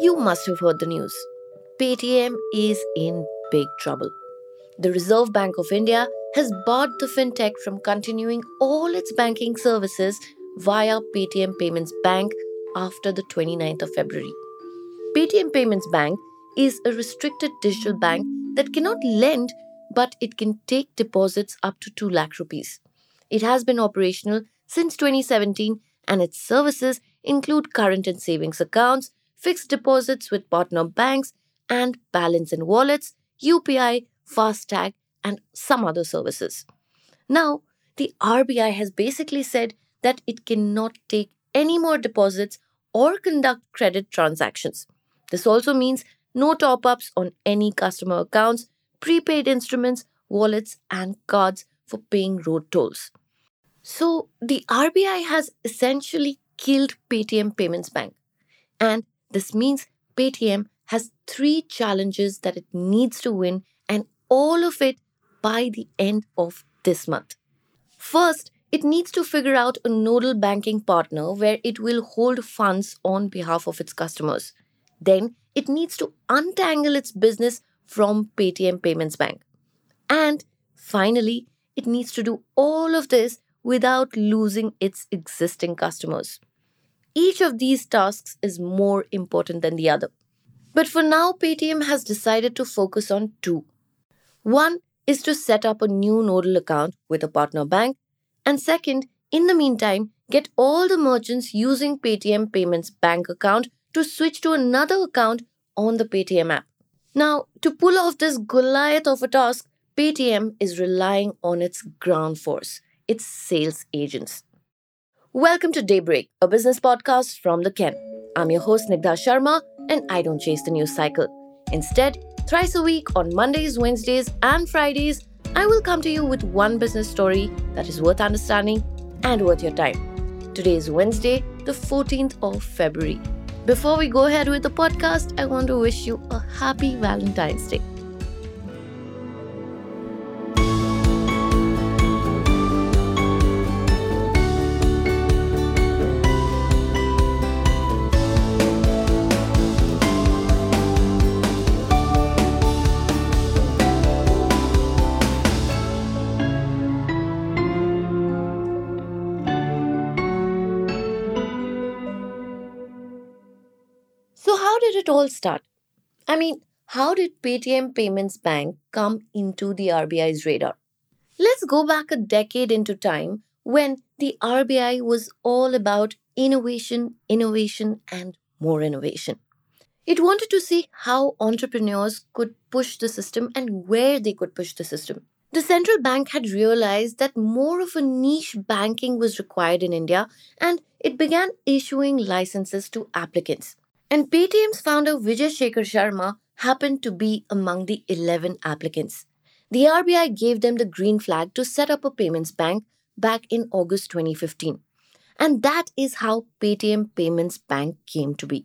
You must have heard the news. Paytm is in big trouble. The Reserve Bank of India has barred the fintech from continuing all its banking services via Paytm Payments Bank after the 29th of February. Paytm Payments Bank is a restricted digital bank that cannot lend but it can take deposits up to 2 lakh rupees. It has been operational since 2017 and its services include current and savings accounts, fixed deposits with partner banks, and balance in wallets, UPI, FASTag, and some other services. Now, the RBI has basically said that it cannot take any more deposits or conduct credit transactions. This also means no top ups on any customer accounts, prepaid instruments, wallets, and cards for paying road tolls. So, the RBI has essentially killed Paytm Payments Bank. And this means Paytm has three challenges that it needs to win, and all of it by the end of this month. First, it needs to figure out a nodal banking partner where it will hold funds on behalf of its customers. Then, it needs to untangle its business from Paytm Payments Bank. And finally, it needs to do all of this without losing its existing customers. Each of these tasks is more important than the other. But for now, Paytm has decided to focus on two. One is to set up a new nodal account with a partner bank, and second, in the meantime, get all the merchants using Paytm Payments bank account to switch to another account on the Paytm app. Now, to pull off this Goliath of a task, Paytm is relying on its ground force, its sales agents. Welcome to Daybreak, a business podcast from the Ken. I'm your host, Snigdha Sharma, and I don't chase the news cycle. Instead, thrice a week on Mondays, Wednesdays, and Fridays, I will come to you with one business story that is worth understanding and worth your time. Today is Wednesday, the 14th of February. Before we go ahead with the podcast, I want to wish you a happy Valentine's Day. It all start? I mean, how did Paytm Payments Bank come into the RBI's radar? Let's go back a decade into time when the RBI was all about innovation, innovation, and more innovation. It wanted to see how entrepreneurs could push the system and where they could push the system. The central bank had realized that more of a niche banking was required in India and it began issuing licenses to applicants. And Paytm's founder Vijay Shekhar Sharma happened to be among the 11 applicants. The RBI gave them the green flag to set up a payments bank back in August 2015. And that is how Paytm Payments Bank came to be.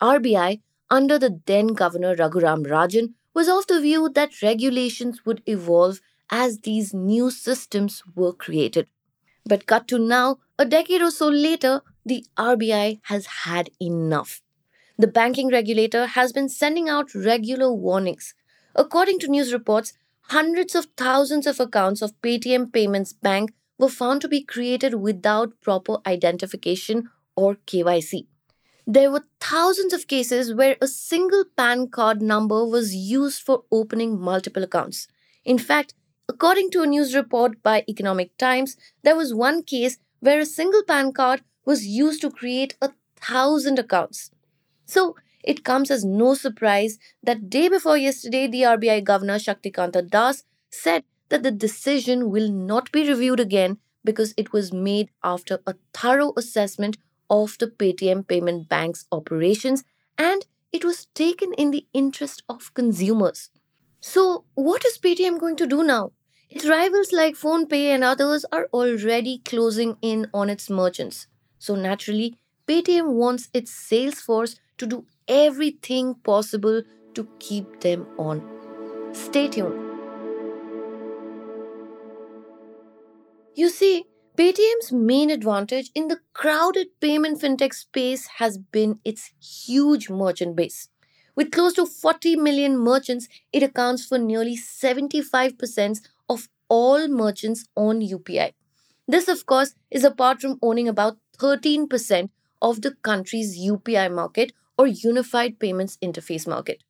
RBI, under the then Governor Raghuram Rajan, was of the view that regulations would evolve as these new systems were created. But cut to now, a decade or so later, the RBI has had enough the banking regulator has been sending out regular warnings. According to news reports, hundreds of thousands of accounts of Paytm Payments Bank were found to be created without proper identification or KYC. There were thousands of cases where a single PAN card number was used for opening multiple accounts. In fact, according to a news report by Economic Times, there was one case where a single PAN card was used to create a thousand accounts. So it comes as no surprise that day before yesterday, the RBI Governor Shaktikanta Das said that the decision will not be reviewed again because it was made after a thorough assessment of the Paytm Payment Bank's operations and it was taken in the interest of consumers. So, what is Paytm going to do now? Its rivals like PhonePe and others are already closing in on its merchants. So, naturally, Paytm wants its sales force to do everything possible to keep them on. Stay tuned. You see, Paytm's main advantage in the crowded payment fintech space has been its huge merchant base. With close to 40 million merchants, it accounts for nearly 75% of all merchants on UPI. This, of course, is apart from owning about 13% of the country's UPI market or Unified Payments Interface market.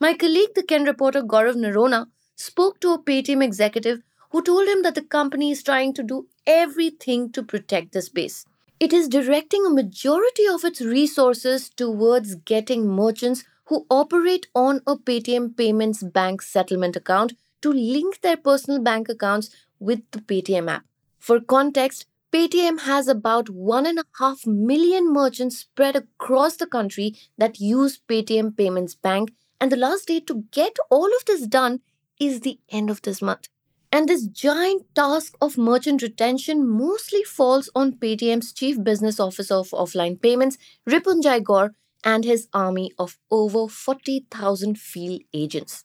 My colleague, the Ken reporter Gaurav Narona, spoke to a Paytm executive who told him that the company is trying to do everything to protect this base. It is directing a majority of its resources towards getting merchants who operate on a Paytm Payments Bank settlement account to link their personal bank accounts with the Paytm app. For context, Paytm has about 1.5 million merchants spread across the country that use Paytm Payments Bank, and the last date to get all of this done is the end of this month. And this giant task of merchant retention mostly falls on Paytm's Chief Business Officer of Offline Payments, Ripunjay Gaur, and his army of over 40,000 field agents.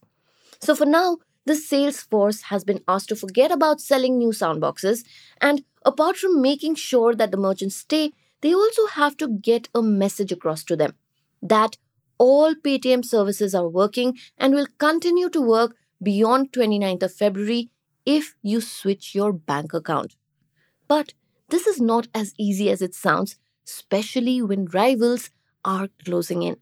So for now, the sales force has been asked to forget about selling new soundboxes, and apart from making sure that the merchants stay, they also have to get a message across to them that all Paytm services are working and will continue to work beyond 29th of February if you switch your bank account. But this is not as easy as it sounds, especially when rivals are closing in.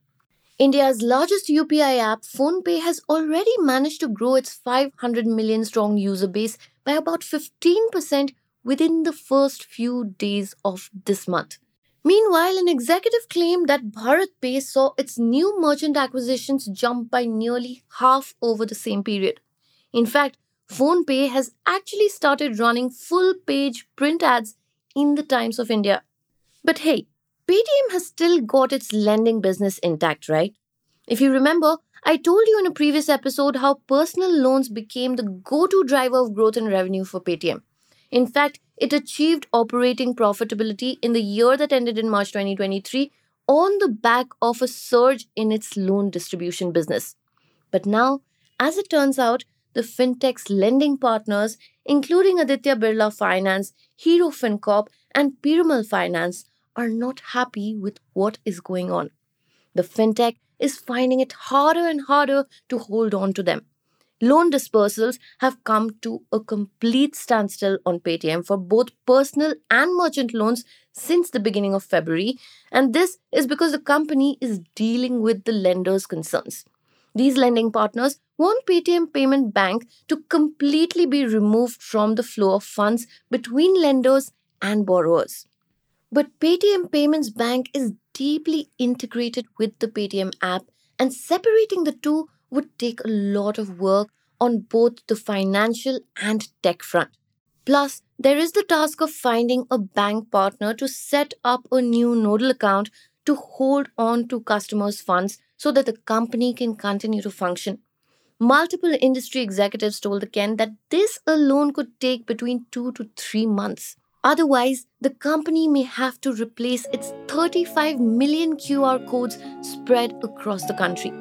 India's largest UPI app, PhonePe, has already managed to grow its 500 million strong user base by about 15% within the first few days of this month. Meanwhile, an executive claimed that BharatPe saw its new merchant acquisitions jump by nearly half over the same period. In fact, PhonePe has actually started running full page print ads in the Times of India. But hey, Paytm has still got its lending business intact, right? If you remember, I told you in a previous episode how personal loans became the go to driver of growth and revenue for Paytm. In fact, it achieved operating profitability in the year that ended in March 2023 on the back of a surge in its loan distribution business. But now, as it turns out, the fintech's lending partners, including Aditya Birla Finance, Hero FinCorp, and Piramal Finance, are not happy with what is going on. The fintech is finding it harder and harder to hold on to them. Loan dispersals have come to a complete standstill on Paytm for both personal and merchant loans since the beginning of February, and this is because the company is dealing with the lenders' concerns. These lending partners want Paytm Payment Bank to completely be removed from the flow of funds between lenders and borrowers. But Paytm Payments Bank is deeply integrated with the Paytm app, and separating the two would take a lot of work on both the financial and tech front. Plus, there is the task of finding a bank partner to set up a new nodal account to hold on to customers' funds so that the company can continue to function. Multiple industry executives told the Ken that this alone could take between two to three months. Otherwise, the company may have to replace its 35 million QR codes spread across the country.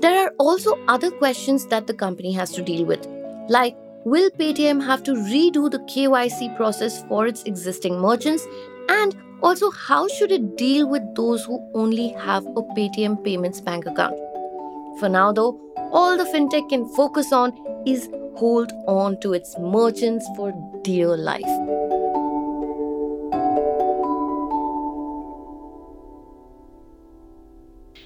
There are also other questions that the company has to deal with, like will Paytm have to redo the KYC process for its existing merchants and also how should it deal with those who only have a Paytm payments bank account? For now though, all the fintech can focus on is hold on to its merchants for dear life.